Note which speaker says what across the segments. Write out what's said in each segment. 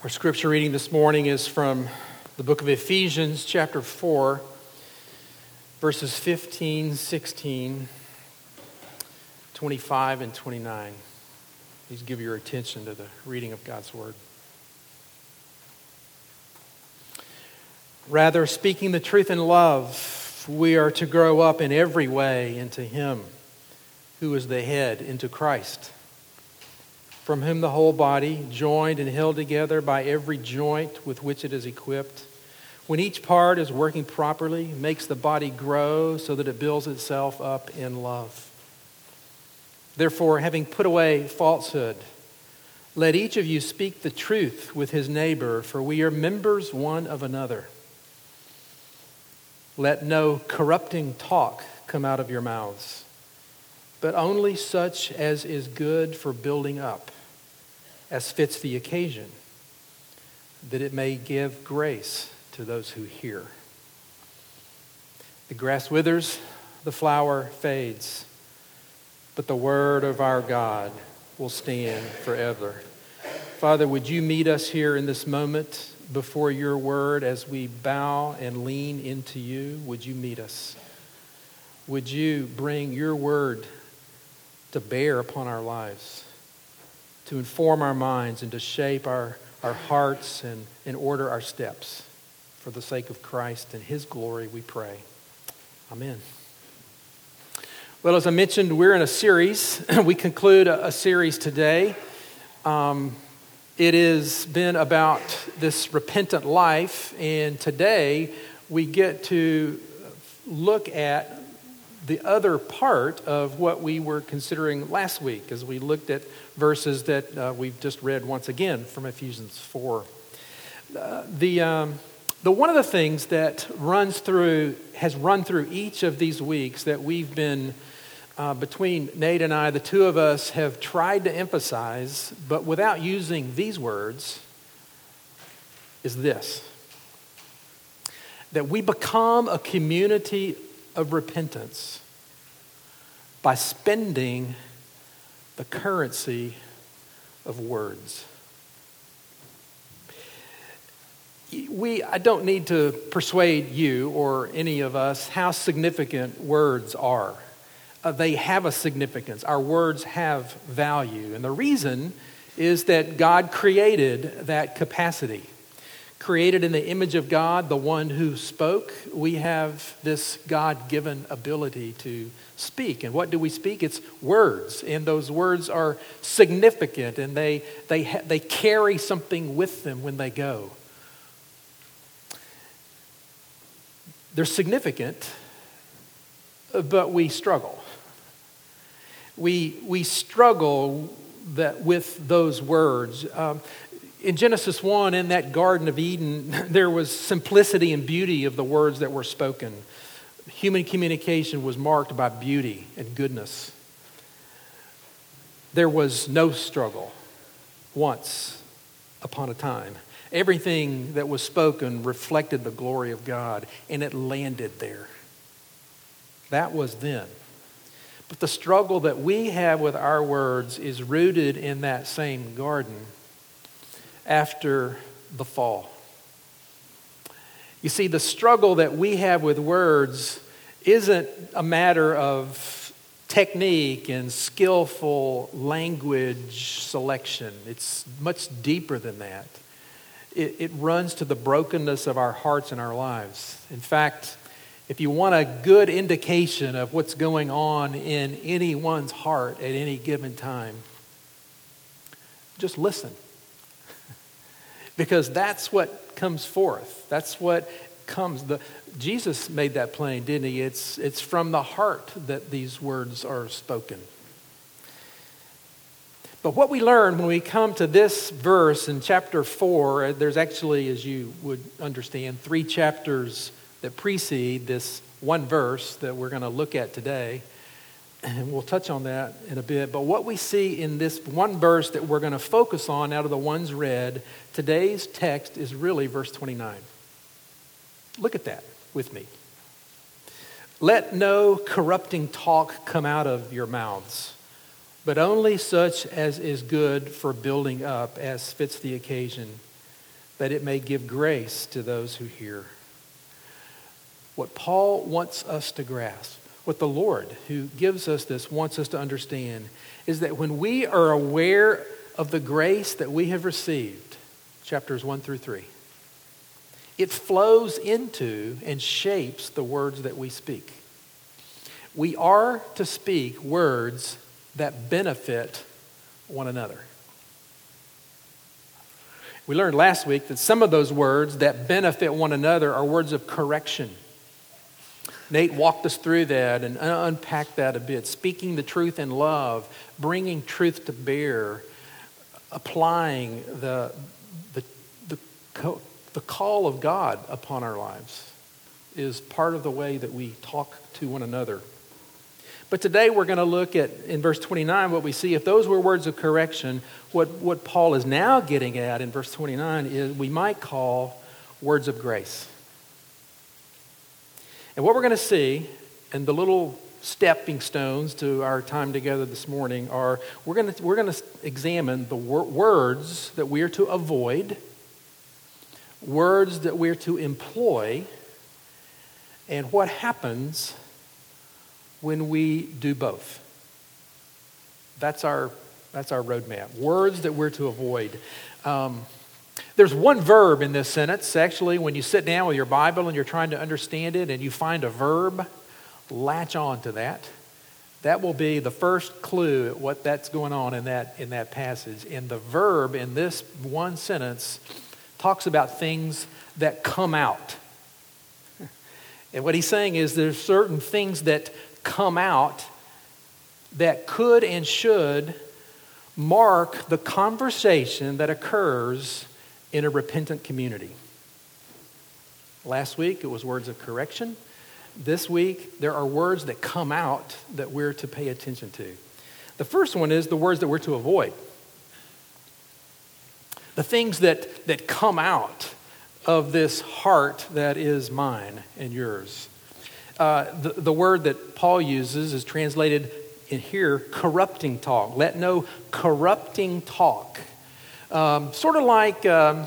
Speaker 1: Our scripture reading this morning is from the book of Ephesians, chapter 4, verses 15, 16, 25, and 29. Please give your attention to the reading of God's word. Rather, speaking the truth in love, we are to grow up in every way into Him who is the head, into Christ from whom the whole body, joined and held together by every joint with which it is equipped, when each part is working properly, makes the body grow so that it builds itself up in love. Therefore, having put away falsehood, let each of you speak the truth with his neighbor, for we are members one of another. Let no corrupting talk come out of your mouths, but only such as is good for building up as fits the occasion, that it may give grace to those who hear. The grass withers, the flower fades, but the word of our God will stand forever. Father, would you meet us here in this moment before your word as we bow and lean into you? Would you meet us? Would you bring your word to bear upon our lives? To inform our minds and to shape our, our hearts and, and order our steps. For the sake of Christ and his glory, we pray. Amen. Well, as I mentioned, we're in a series. we conclude a, a series today. Um, it has been about this repentant life, and today we get to look at the other part of what we were considering last week as we looked at verses that uh, we've just read once again from Ephesians 4. Uh, the, um, the one of the things that runs through has run through each of these weeks that we've been uh, between Nate and I, the two of us have tried to emphasize, but without using these words, is this that we become a community of repentance by spending the currency of words. We, I don't need to persuade you or any of us how significant words are. Uh, they have a significance. Our words have value. And the reason is that God created that capacity created in the image of God, the one who spoke, we have this God given ability to speak. And what do we speak? It's words. And those words are significant and they, they, ha- they carry something with them when they go. They're significant, but we struggle. We, we struggle that with those words. Um, in Genesis 1, in that Garden of Eden, there was simplicity and beauty of the words that were spoken. Human communication was marked by beauty and goodness. There was no struggle once upon a time. Everything that was spoken reflected the glory of God, and it landed there. That was then. But the struggle that we have with our words is rooted in that same garden after the fall. You see, the struggle that we have with words isn't a matter of technique and skillful language selection, it's much deeper than that. It, it runs to the brokenness of our hearts and our lives. In fact, if you want a good indication of what's going on in anyone's heart at any given time, just listen because that's what comes forth. That's what comes. The, Jesus made that plain, didn't he? It's, it's from the heart that these words are spoken. But what we learn when we come to this verse in chapter 4, uh, there's actually, as you would understand, three chapters that precede this one verse that we're going to look at today. And we'll touch on that in a bit. But what we see in this one verse that we're going to focus on out of the ones read, today's text is really verse 29. Look at that with me. Let no corrupting talk come out of your mouths, but only such as is good for building up, as fits the occasion, that it may give grace to those who hear. What Paul wants us to grasp, what the Lord who gives us this wants us to understand, is that when we are aware of the grace that we have received, chapters 1 through 3, it flows into and shapes the words that we speak. We are to speak words that benefit one another. We learned last week that some of those words that benefit one another are words of correction. Nate walked us through that and unpacked that a bit. Speaking the truth in love, bringing truth to bear, applying the, the, the, the call of God upon our lives is part of the way that we talk to one another. But today we're going to look at, in verse 29, what we see. If those were words of correction, what, what Paul is now getting at in verse 29 is we might call words of grace. And what we're going to see, and the little stepping stones to our time together this morning are we're going to, we're going to examine the wor- words that we are to avoid, words that we're to employ, and what happens when we do both. That's our, that's our roadmap. Words that we're to avoid. Um, there's one verb in this sentence, actually, when you sit down with your Bible and you're trying to understand it and you find a verb, latch on to that. That will be the first clue at what that's going on in that, in that passage. And the verb in this one sentence talks about things that come out. And what he's saying is there's certain things that come out that could and should mark the conversation that occurs in a repentant community. Last week it was words of correction. This week there are words that come out that we're to pay attention to. The first one is the words that we're to avoid. The things that, that come out of this heart that is mine and yours. Uh, the, the word that Paul uses is translated in here corrupting talk. Let no corrupting talk. Um, sort of like, um,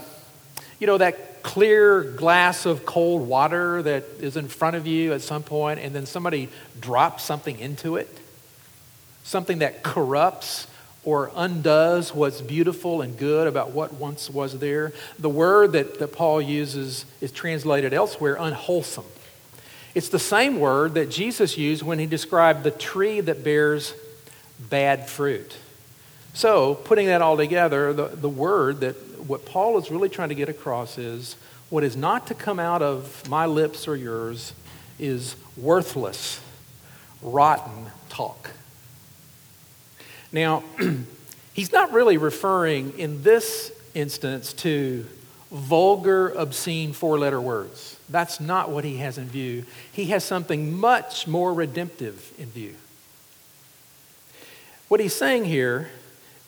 Speaker 1: you know, that clear glass of cold water that is in front of you at some point, and then somebody drops something into it. Something that corrupts or undoes what's beautiful and good about what once was there. The word that, that Paul uses is translated elsewhere unwholesome. It's the same word that Jesus used when he described the tree that bears bad fruit. So, putting that all together, the, the word that what Paul is really trying to get across is what is not to come out of my lips or yours is worthless, rotten talk. Now, he's not really referring in this instance to vulgar, obscene four letter words. That's not what he has in view. He has something much more redemptive in view. What he's saying here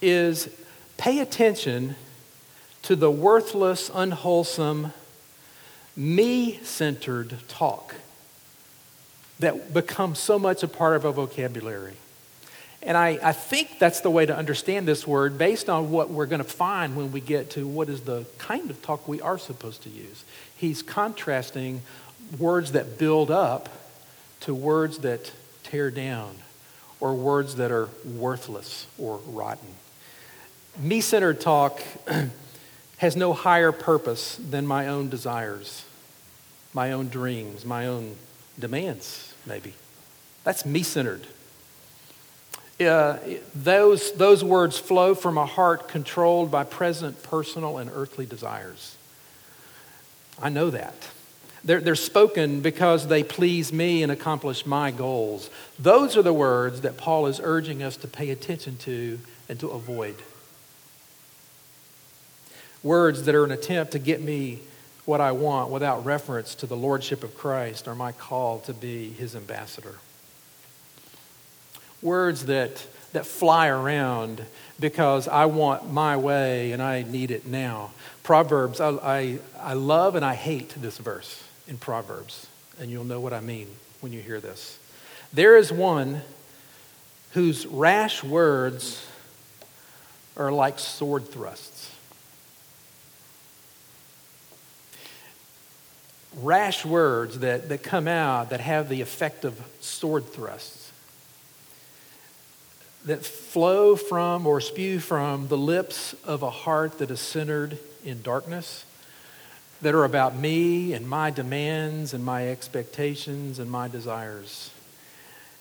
Speaker 1: is pay attention to the worthless, unwholesome, me centered talk that becomes so much a part of our vocabulary. And I, I think that's the way to understand this word based on what we're going to find when we get to what is the kind of talk we are supposed to use. He's contrasting words that build up to words that tear down or words that are worthless or rotten. Me centered talk has no higher purpose than my own desires, my own dreams, my own demands, maybe. That's me centered uh, those, those words flow from a heart controlled by present personal and earthly desires. I know that. They're, they're spoken because they please me and accomplish my goals. Those are the words that Paul is urging us to pay attention to and to avoid. Words that are an attempt to get me what I want without reference to the Lordship of Christ or my call to be his ambassador words that, that fly around because I want my way and I need it now. Proverbs, I, I, I love and I hate this verse in Proverbs, and you'll know what I mean when you hear this. There is one whose rash words are like sword thrusts. Rash words that, that come out that have the effect of sword thrusts, that flow from or spew from the lips of a heart that is centered in darkness, that are about me and my demands and my expectations and my desires.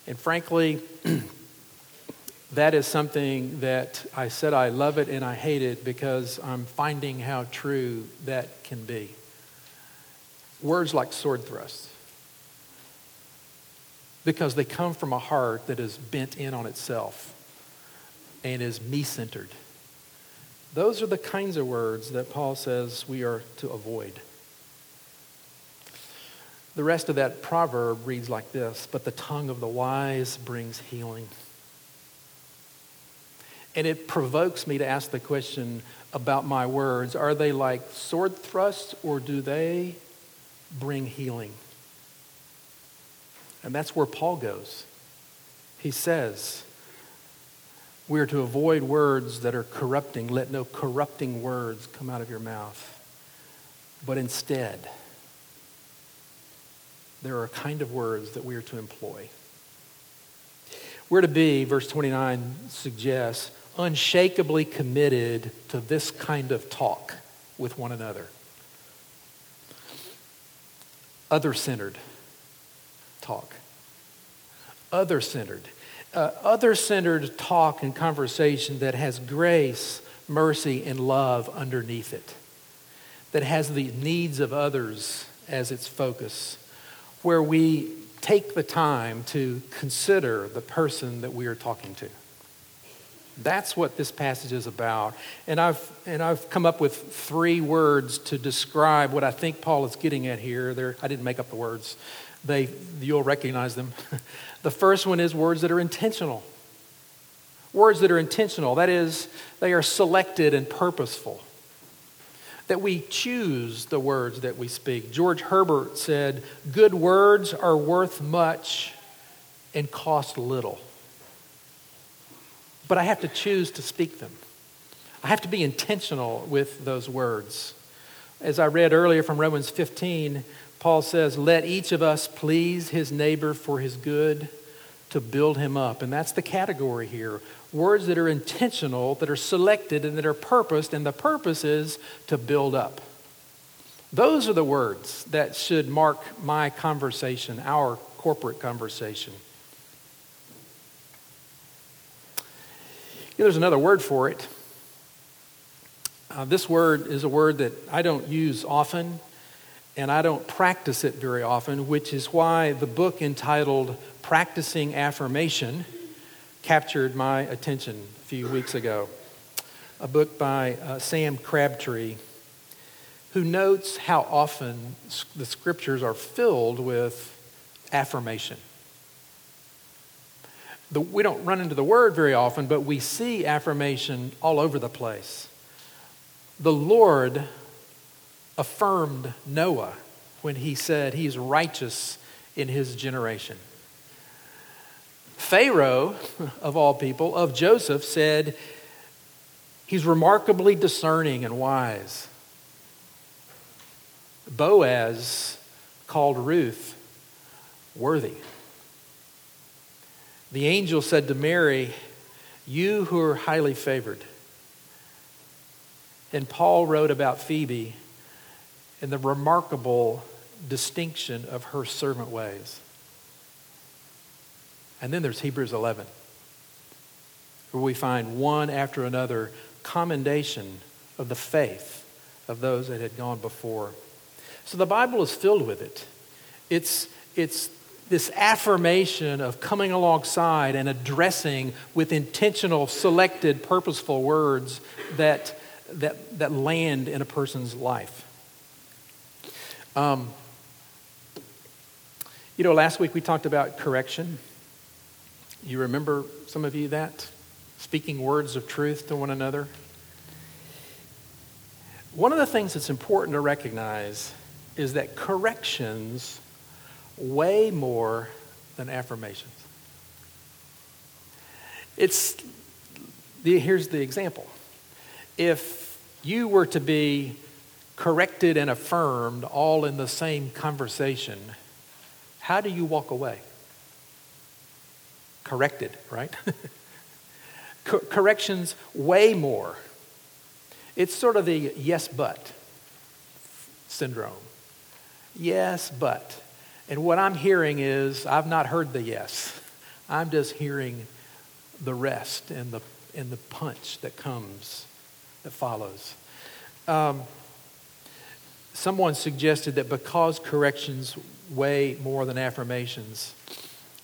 Speaker 1: And frankly, that is something that I said I love it and I hate it because I'm finding how true that can be. Words like sword thrusts. Because they come from a heart that is bent in on itself and is me centered. Those are the kinds of words that Paul says we are to avoid. The rest of that proverb reads like this But the tongue of the wise brings healing. And it provokes me to ask the question about my words are they like sword thrusts or do they bring healing? And that's where Paul goes. He says, we are to avoid words that are corrupting. Let no corrupting words come out of your mouth. But instead, there are a kind of words that we are to employ. We're to be, verse 29 suggests, unshakably committed to this kind of talk with one another. Other centered talk. Other centered. Uh, other centered talk and conversation that has grace, mercy, and love underneath it, that has the needs of others as its focus, where we take the time to consider the person that we are talking to. That's what this passage is about. And I've, and I've come up with three words to describe what I think Paul is getting at here. They're, I didn't make up the words, they, you'll recognize them. the first one is words that are intentional. Words that are intentional, that is, they are selected and purposeful. That we choose the words that we speak. George Herbert said, Good words are worth much and cost little but I have to choose to speak them. I have to be intentional with those words. As I read earlier from Romans 15, Paul says, Let each of us please his neighbor for his good to build him up. And that's the category here. Words that are intentional, that are selected, and that are purposed, and the purpose is to build up. Those are the words that should mark my conversation, our corporate conversation. There's another word for it. Uh, this word is a word that I don't use often, and I don't practice it very often, which is why the book entitled Practicing Affirmation captured my attention a few weeks ago. A book by uh, Sam Crabtree, who notes how often the scriptures are filled with affirmation the, we don't run into the word very often, but we see affirmation all over the place. The Lord affirmed Noah when he said he's righteous in his generation. Pharaoh, of all people, of Joseph, said he's remarkably discerning and wise. Boaz called Ruth worthy. The angel said to Mary, You who are highly favored. And Paul wrote about Phoebe and the remarkable distinction of her servant ways. And then there's Hebrews 11, where we find one after another commendation of the faith of those that had gone before. So the Bible is filled with it. It's, it's this affirmation of coming alongside and addressing with intentional, selected, purposeful words that, that, that land in a person's life. Um, you know, last week we talked about correction. You remember, some of you, that? Speaking words of truth to one another. One of the things that's important to recognize is that corrections way more than affirmations. It's the, here's the example. If you were to be corrected and affirmed all in the same conversation, how do you walk away? Corrected, right? corrections way more. It's sort of the yes, but syndrome. Yes, but. And what I'm hearing is I've not heard the yes. I'm just hearing the rest and the, and the punch that comes, that follows. Um, someone suggested that because corrections weigh more than affirmations,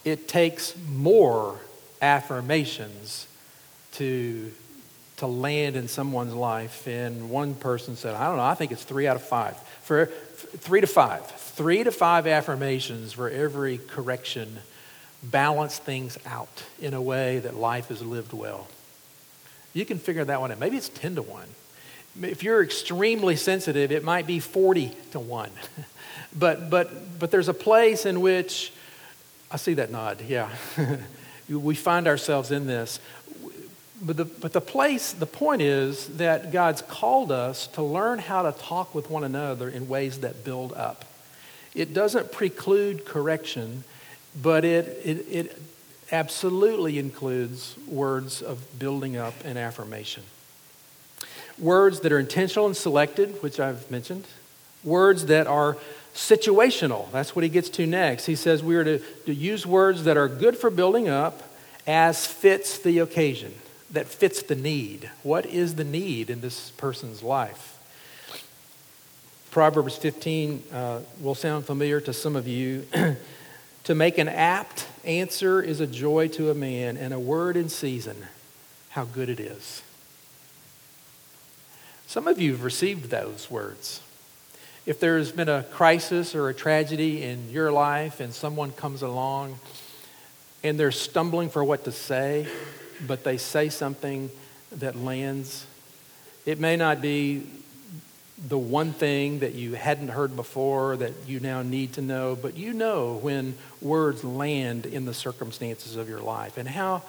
Speaker 1: it takes more affirmations to, to land in someone's life. And one person said, I don't know, I think it's three out of five. For, for three to five. Three to five affirmations for every correction balance things out in a way that life is lived well. You can figure that one out. Maybe it's 10 to 1. If you're extremely sensitive, it might be 40 to 1. but, but, but there's a place in which, I see that nod, yeah. we find ourselves in this. But the, but the place, the point is that God's called us to learn how to talk with one another in ways that build up. It doesn't preclude correction, but it, it, it absolutely includes words of building up and affirmation. Words that are intentional and selected, which I've mentioned. Words that are situational. That's what he gets to next. He says we are to, to use words that are good for building up as fits the occasion that fits the need. What is the need in this person's life? Proverbs 15 uh, will sound familiar to some of you. to make an apt answer is a joy to a man, and a word in season, how good it is. Some of you have received those words. If there's been a crisis or a tragedy in your life and someone comes along and they're stumbling for what to say, but they say something that lands. It may not be the one thing that you hadn't heard before that you now need to know, but you know when words land in the circumstances of your life and how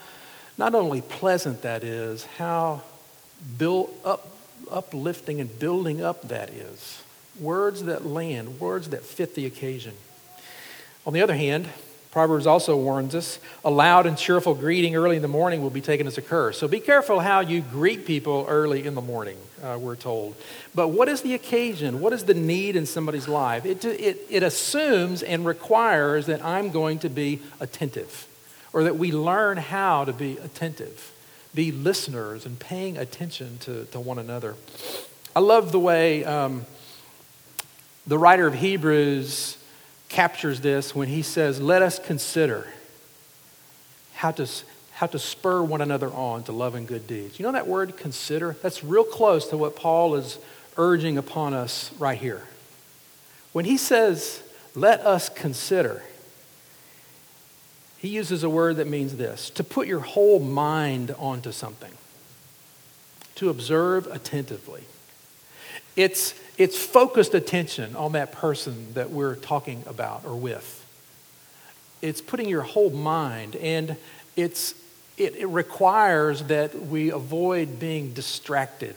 Speaker 1: not only pleasant that is, how build up, uplifting and building up that is. Words that land, words that fit the occasion. On the other hand, Proverbs also warns us a loud and cheerful greeting early in the morning will be taken as a curse. So be careful how you greet people early in the morning, uh, we're told. But what is the occasion? What is the need in somebody's life? It, it, it assumes and requires that I'm going to be attentive, or that we learn how to be attentive, be listeners, and paying attention to, to one another. I love the way um, the writer of Hebrews captures this when he says, Let us consider how to, how to spur one another on to love and good deeds. You know that word consider? That's real close to what Paul is urging upon us right here. When he says, Let us consider, he uses a word that means this to put your whole mind onto something, to observe attentively. It's, it's focused attention on that person that we're talking about or with. It's putting your whole mind, and it's, it, it requires that we avoid being distracted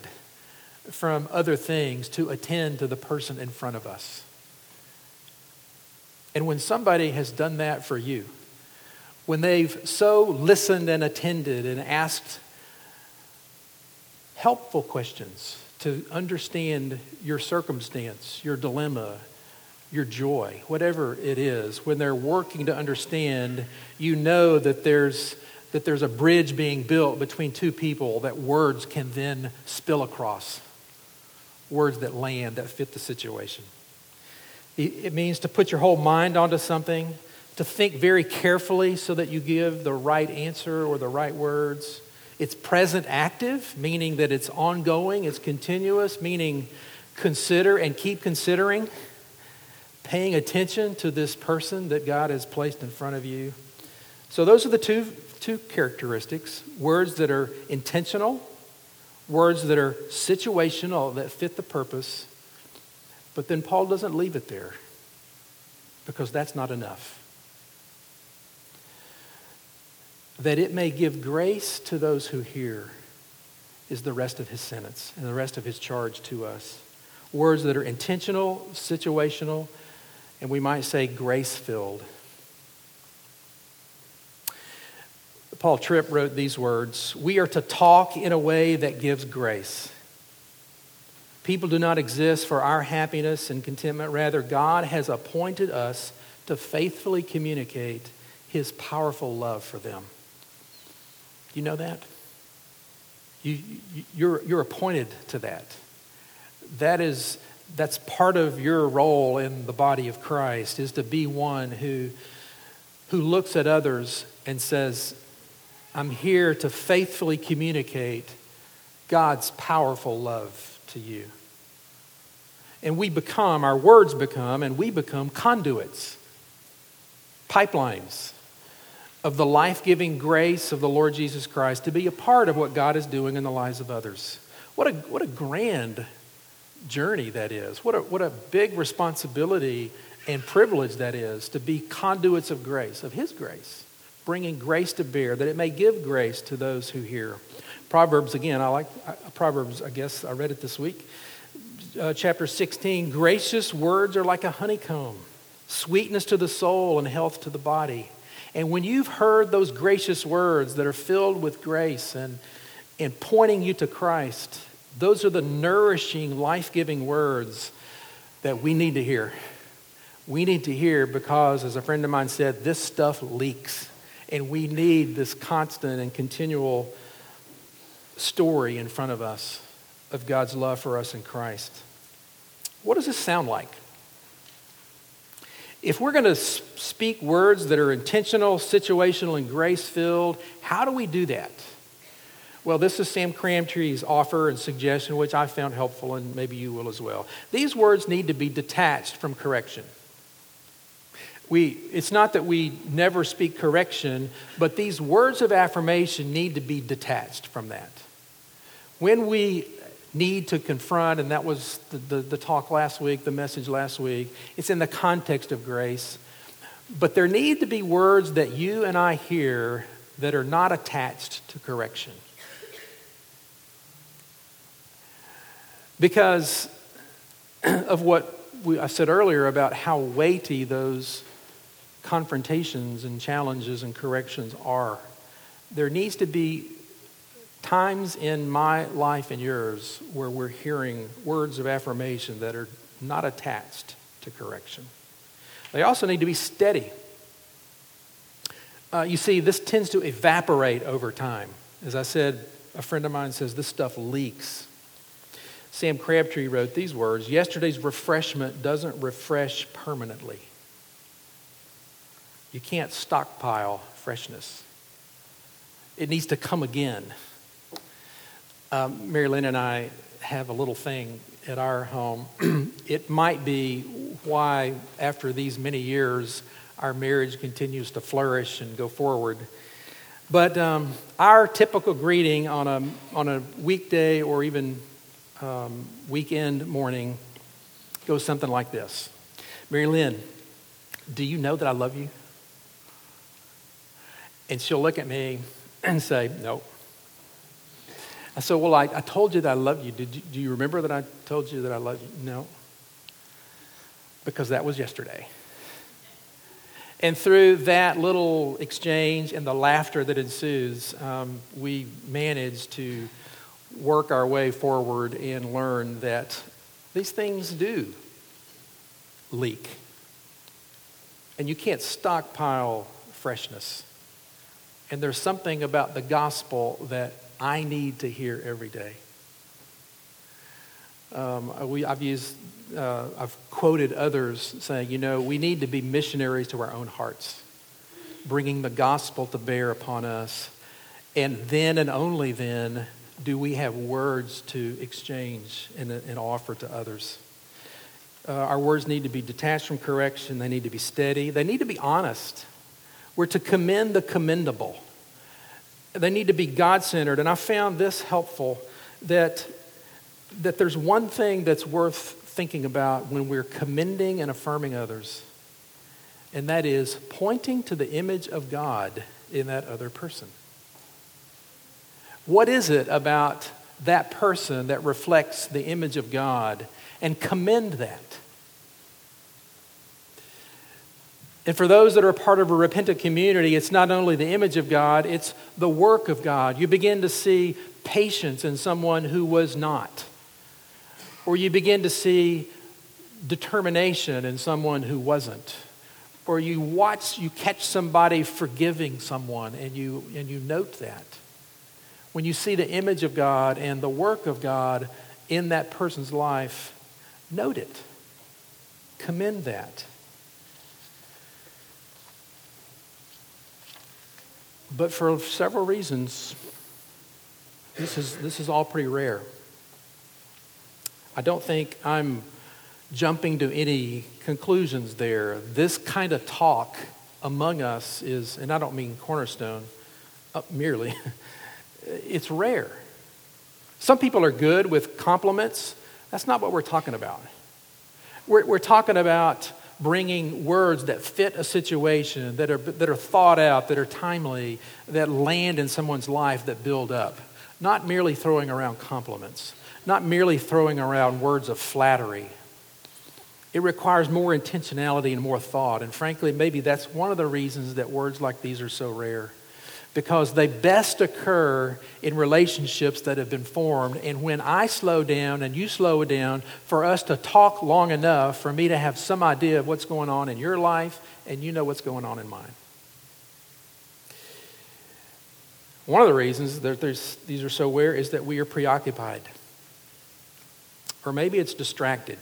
Speaker 1: from other things to attend to the person in front of us. And when somebody has done that for you, when they've so listened and attended and asked helpful questions, to understand your circumstance, your dilemma, your joy, whatever it is, when they're working to understand, you know that there's, that there's a bridge being built between two people that words can then spill across. Words that land, that fit the situation. It means to put your whole mind onto something, to think very carefully so that you give the right answer or the right words it's present active, meaning that it's ongoing, it's continuous, meaning consider and keep considering, paying attention to this person that God has placed in front of you. So, those are the two, two characteristics words that are intentional, words that are situational, that fit the purpose. But then Paul doesn't leave it there because that's not enough. That it may give grace to those who hear, is the rest of his sentence and the rest of his charge to us. words that are intentional, situational, and we might say grace filled. Paul Tripp wrote these words We are to talk in a way that gives grace. People do not exist for our happiness and contentment. Rather, God has appointed us to faithfully communicate his powerful love for them. You know that? You, you're, you're appointed to that. That is, that's part of your role in the body of Christ, is to be one who, who looks at others and says, I'm here to faithfully communicate God's powerful love to you. And we become, our words become, and we become conduits, pipelines of the life giving grace of the Lord Jesus Christ to be a part of what God is doing in the lives of others. What a, what a grand journey that is. What a, what a big responsibility and privilege that is to be conduits of grace, of His grace, bringing grace to bear, that it may give grace to those who hear. Proverbs, again, I like Proverbs, I guess I read it this week. Uh, chapter 16 gracious words are like a honeycomb, sweetness to the soul and health to the body. And when you've heard those gracious words that are filled with grace and, and pointing you to Christ, those are the nourishing, life giving words that we need to hear. We need to hear because, as a friend of mine said, this stuff leaks. And we need this constant and continual story in front of us of God's love for us in Christ. What does this sound like? If we're going to speak words that are intentional, situational, and grace filled, how do we do that? Well, this is Sam Crabtree's offer and suggestion, which I found helpful, and maybe you will as well. These words need to be detached from correction. We, it's not that we never speak correction, but these words of affirmation need to be detached from that. When we need to confront, and that was the, the, the, talk last week, the message last week. It's in the context of grace. But there need to be words that you and I hear that are not attached to correction. Because of what we, I said earlier about how weighty those confrontations and challenges and corrections are, there needs to be times in my life and yours where we're hearing words of affirmation that are not attached to correction. They also need to be steady. Uh, you see, this tends to evaporate over time. As I said, a friend of mine says this stuff leaks. Sam Crabtree wrote these words Yesterday's refreshment doesn't refresh permanently. You can't stockpile freshness, it needs to come again. Um, Mary Lynn and I have a little thing at our home. it might be why, after these many years, our marriage continues to flourish and go forward. But um, our typical greeting on a, on a weekday or even um, weekend morning goes something like this Mary Lynn, do you know that I love you? And she'll look at me and say, No. I said, Well, I, I told you that I love you. Did you. Do you remember that I told you that I love you? No. Because that was yesterday. And through that little exchange and the laughter that ensues, um, we manage to work our way forward and learn that these things do leak. And you can't stockpile freshness. And there's something about the gospel that I need to hear every day. Um, we, I've used, uh, I've quoted others saying, you know, we need to be missionaries to our own hearts, bringing the gospel to bear upon us. And then and only then do we have words to exchange and, and offer to others. Uh, our words need to be detached from correction, they need to be steady, they need to be honest. We're to commend the commendable they need to be God centered. And I found this helpful that, that there's one thing that's worth thinking about when we're commending and affirming others, and that is pointing to the image of God in that other person. What is it about that person that reflects the image of God? and commend that. And for those that are part of a repentant community, it's not only the image of God, it's the work of God. You begin to see patience in someone who was not, or you begin to see determination in someone who wasn't. Or you watch, you catch somebody forgiving someone and you, and you note that. When you see the image of God and the work of God in that person's life, note it. Commend that. But for several reasons, this is, this is all pretty rare. I don't think I'm jumping to any conclusions there. This kind of talk among us is, and I don't mean cornerstone uh, merely, it's rare. Some people are good with compliments. That's not what we're talking about. We're, we're talking about bringing words that fit a situation, that are, that are thought out, that are timely, that land in someone's life, that build up. Not merely throwing around compliments, not merely throwing around words of flattery. It requires more intentionality and more thought. And frankly, maybe that's one of the reasons that words like these are so rare because they best occur in relationships that have been formed. And when I slow down and you slow down, for us to talk long enough for me to have some idea of what's going on in your life and you know what's going on in mine. One of the reasons that these are so rare is that we are preoccupied. Or maybe it's distracted.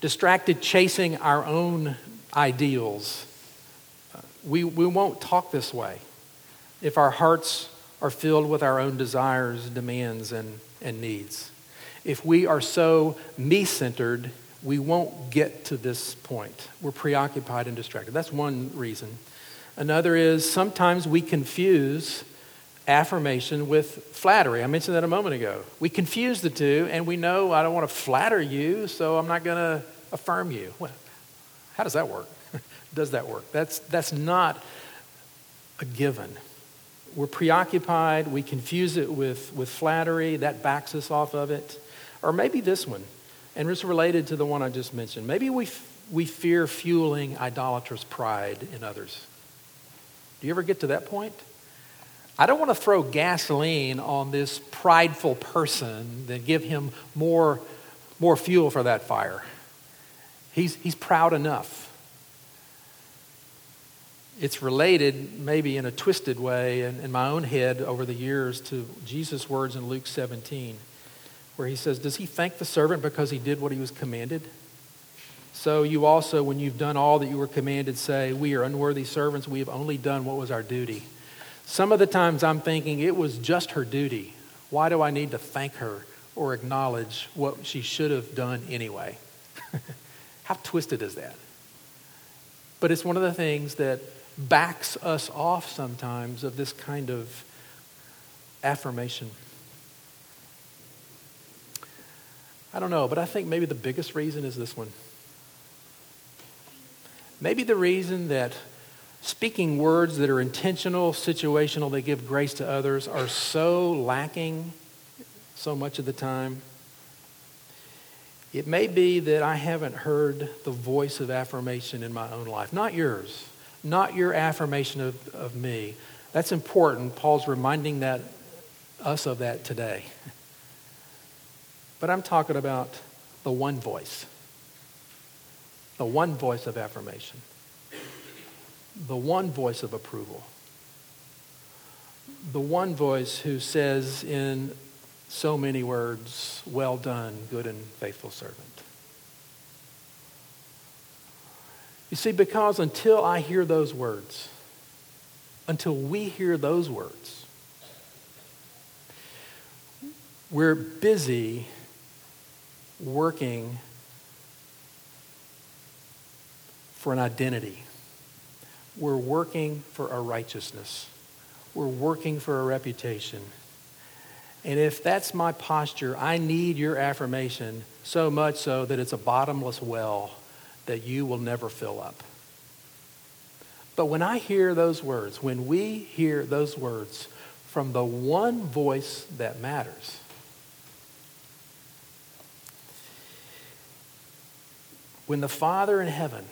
Speaker 1: Distracted chasing our own ideals. Uh, we, we won't talk this way if our hearts are filled with our own desires, demands, and, and needs. If we are so me centered, we won't get to this point. We're preoccupied and distracted. That's one reason. Another is sometimes we confuse affirmation with flattery. I mentioned that a moment ago. We confuse the two, and we know I don't want to flatter you, so I'm not going to affirm you. Well, how does that work? does that work? That's, that's not a given we're preoccupied, we confuse it with, with flattery, that backs us off of it. Or maybe this one, and it's related to the one I just mentioned. Maybe we, we fear fueling idolatrous pride in others. Do you ever get to that point? I don't want to throw gasoline on this prideful person than give him more, more fuel for that fire. He's, he's proud enough it's related, maybe in a twisted way, in, in my own head over the years, to Jesus' words in Luke 17, where he says, Does he thank the servant because he did what he was commanded? So you also, when you've done all that you were commanded, say, We are unworthy servants. We have only done what was our duty. Some of the times I'm thinking it was just her duty. Why do I need to thank her or acknowledge what she should have done anyway? How twisted is that? But it's one of the things that backs us off sometimes of this kind of affirmation. I don't know, but I think maybe the biggest reason is this one. Maybe the reason that speaking words that are intentional, situational, they give grace to others, are so lacking so much of the time. It may be that I haven't heard the voice of affirmation in my own life, not yours not your affirmation of, of me. That's important. Paul's reminding that us of that today. But I'm talking about the one voice. The one voice of affirmation. The one voice of approval. The one voice who says in so many words, Well done, good and faithful servant. You see, because until I hear those words, until we hear those words, we're busy working for an identity. We're working for a righteousness. We're working for a reputation. And if that's my posture, I need your affirmation so much so that it's a bottomless well that you will never fill up. But when I hear those words, when we hear those words from the one voice that matters, When the Father in heaven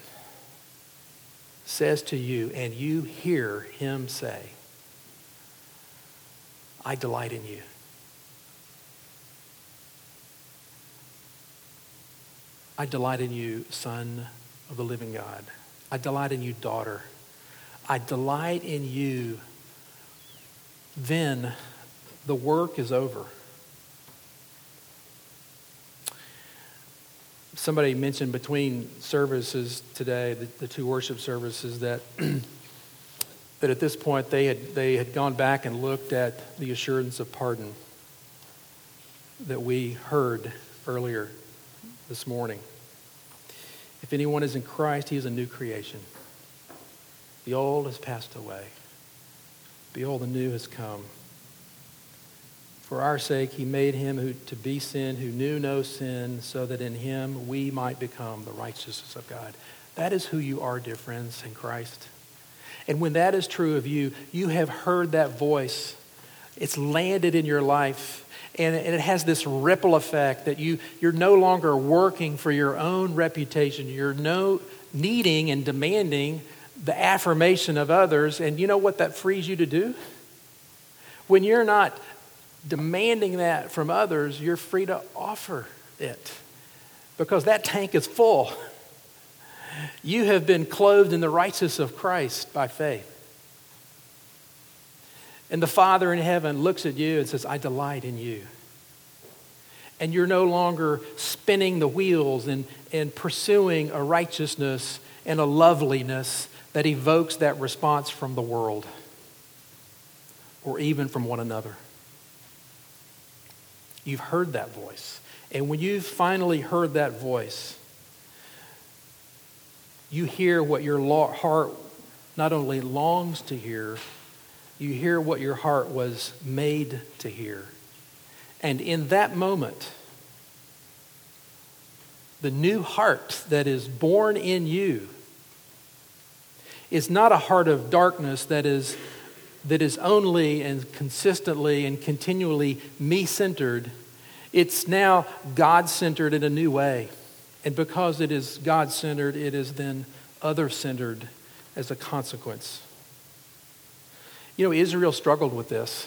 Speaker 1: says to you, and you hear him say, I delight in you. I delight in you, Son of the living God. I delight in you, daughter. I delight in you. Then the work is over. Somebody mentioned between services today, the, the two worship services, that, that at this point they had, they had gone back and looked at the assurance of pardon that we heard earlier this morning. If anyone is in Christ, he is a new creation. The old has passed away. Behold, the new has come. For our sake, he made him who, to be sin who knew no sin, so that in him we might become the righteousness of God. That is who you are, dear friends, in Christ. And when that is true of you, you have heard that voice. It's landed in your life. And, it has this ripple effect that you, you're no longer working for your own reputation. You're no needing and demanding the affirmation of others. And you know what that frees you to do? When you're not demanding that from others, you're free to offer it because that tank is full. You have been clothed in the righteousness of Christ by faith. And the Father in heaven looks at you and says, I delight in you. And you're no longer spinning the wheels and, and pursuing a righteousness and a loveliness that evokes that response from the world or even from one another. You've heard that voice. And when you've finally heard that voice, you hear what your heart not only longs to hear, you hear what your heart was made to hear. And in that moment, the new heart that is born in you is not a heart of darkness that is, that is only and consistently and continually me centered. It's now God centered in a new way. And because it is God centered, it is then other centered as a consequence. You know, Israel struggled with this.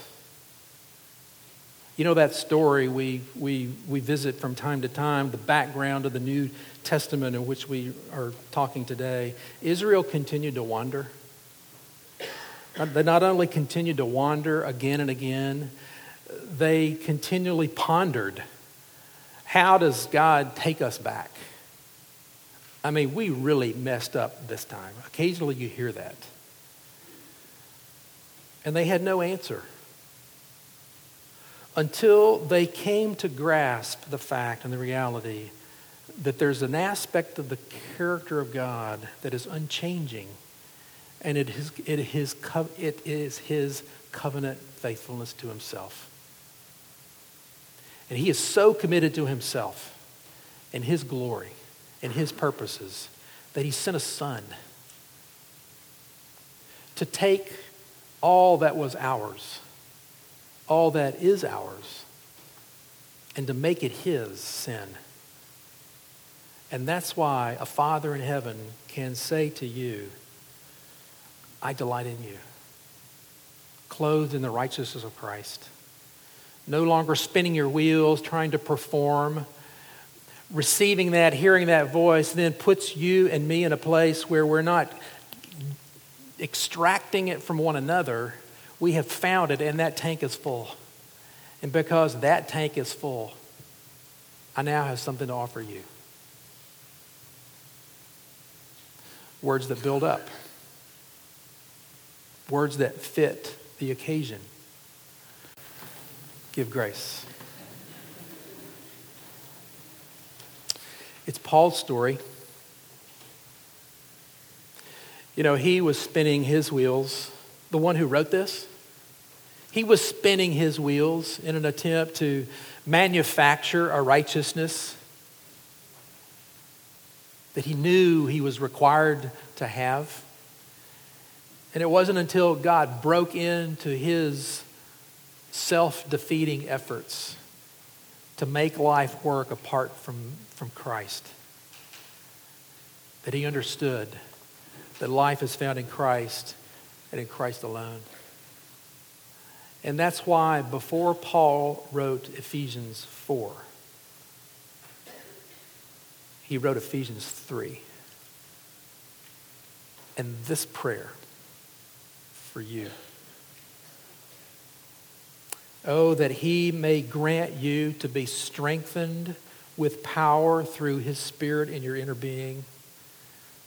Speaker 1: You know that story we, we, we visit from time to time, the background of the New Testament in which we are talking today. Israel continued to wander. They not only continued to wander again and again, they continually pondered how does God take us back? I mean, we really messed up this time. Occasionally you hear that. And they had no answer until they came to grasp the fact and the reality that there's an aspect of the character of God that is unchanging, and it is, it is, it is his covenant faithfulness to himself. And he is so committed to himself and his glory and his purposes that he sent a son to take all that was ours all that is ours and to make it his sin. And that's why a Father in heaven can say to you, I delight in you, clothed in the righteousness of Christ. No longer spinning your wheels, trying to perform. Receiving that, hearing that voice, then puts you and me in a place where we're not extracting it from one another, we have found it, and that tank is full. And because that tank is full, I now have something to offer you. Words that build up, words that fit the occasion. Give grace. It's Paul's story. You know, he was spinning his wheels the one who wrote this, he was spinning his wheels in an attempt to manufacture a righteousness that he knew he was required to have. And it wasn't until God broke into his self defeating efforts to make life work apart from, from Christ that he understood that life is found in Christ and in Christ alone. And that's why before Paul wrote Ephesians 4, he wrote Ephesians 3. And this prayer for you. Oh, that he may grant you to be strengthened with power through his Spirit in your inner being,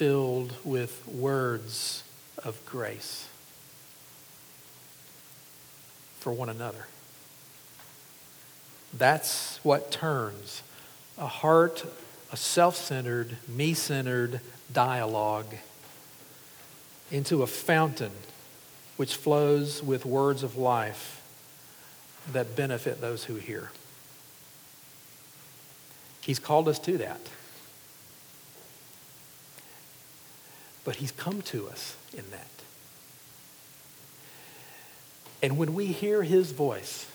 Speaker 1: filled with words of grace for one another. That's what turns a heart, a self centered, me centered dialogue into a fountain which flows with words of life that benefit those who hear. He's called us to that. But He's come to us in that. And when we hear His voice,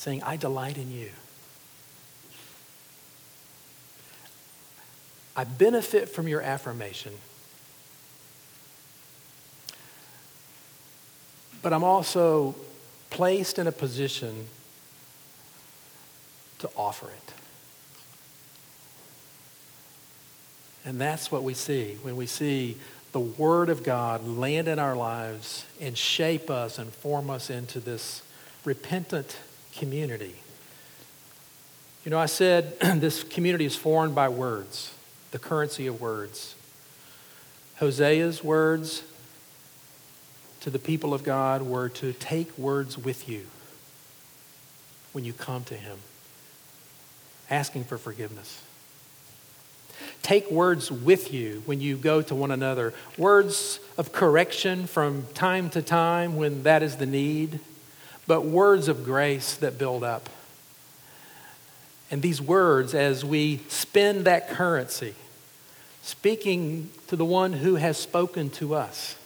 Speaker 1: saying, I delight in you. I benefit from your affirmation. But I'm also placed in a position to offer it. And that's what we see when we see the Word of God land in our lives and shape us and form us into this repentant community. You know, I said this community is formed by words, the currency of words. Hosea's words to the people of God were to take words with you when you come to Him, asking for forgiveness. Take words with you when you go to one another, words of correction from time to time when that is the need. But words of grace that build up. And these words, as we spend that currency, speaking to the one who has spoken to us,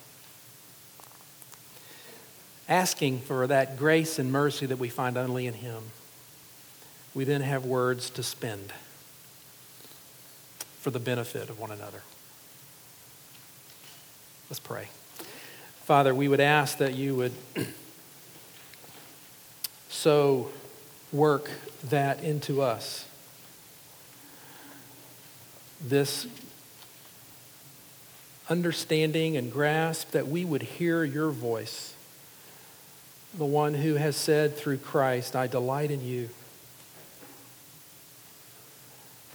Speaker 1: asking for that grace and mercy that we find only in Him, we then have words to spend for the benefit of one another. Let's pray. Father, we would ask that you would. so work that into us. This understanding and grasp that we would hear your voice, the one who has said through Christ, I delight in you.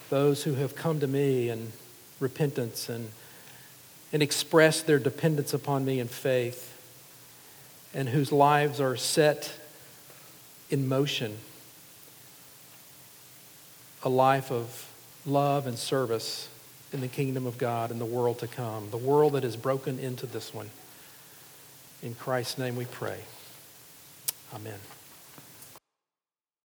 Speaker 1: Those who have come to me in repentance and, and expressed their dependence upon me in faith, and whose lives are set in motion a life of love and service in the kingdom of God in the world to come, the world that is broken into this one. In Christ's name we pray. Amen.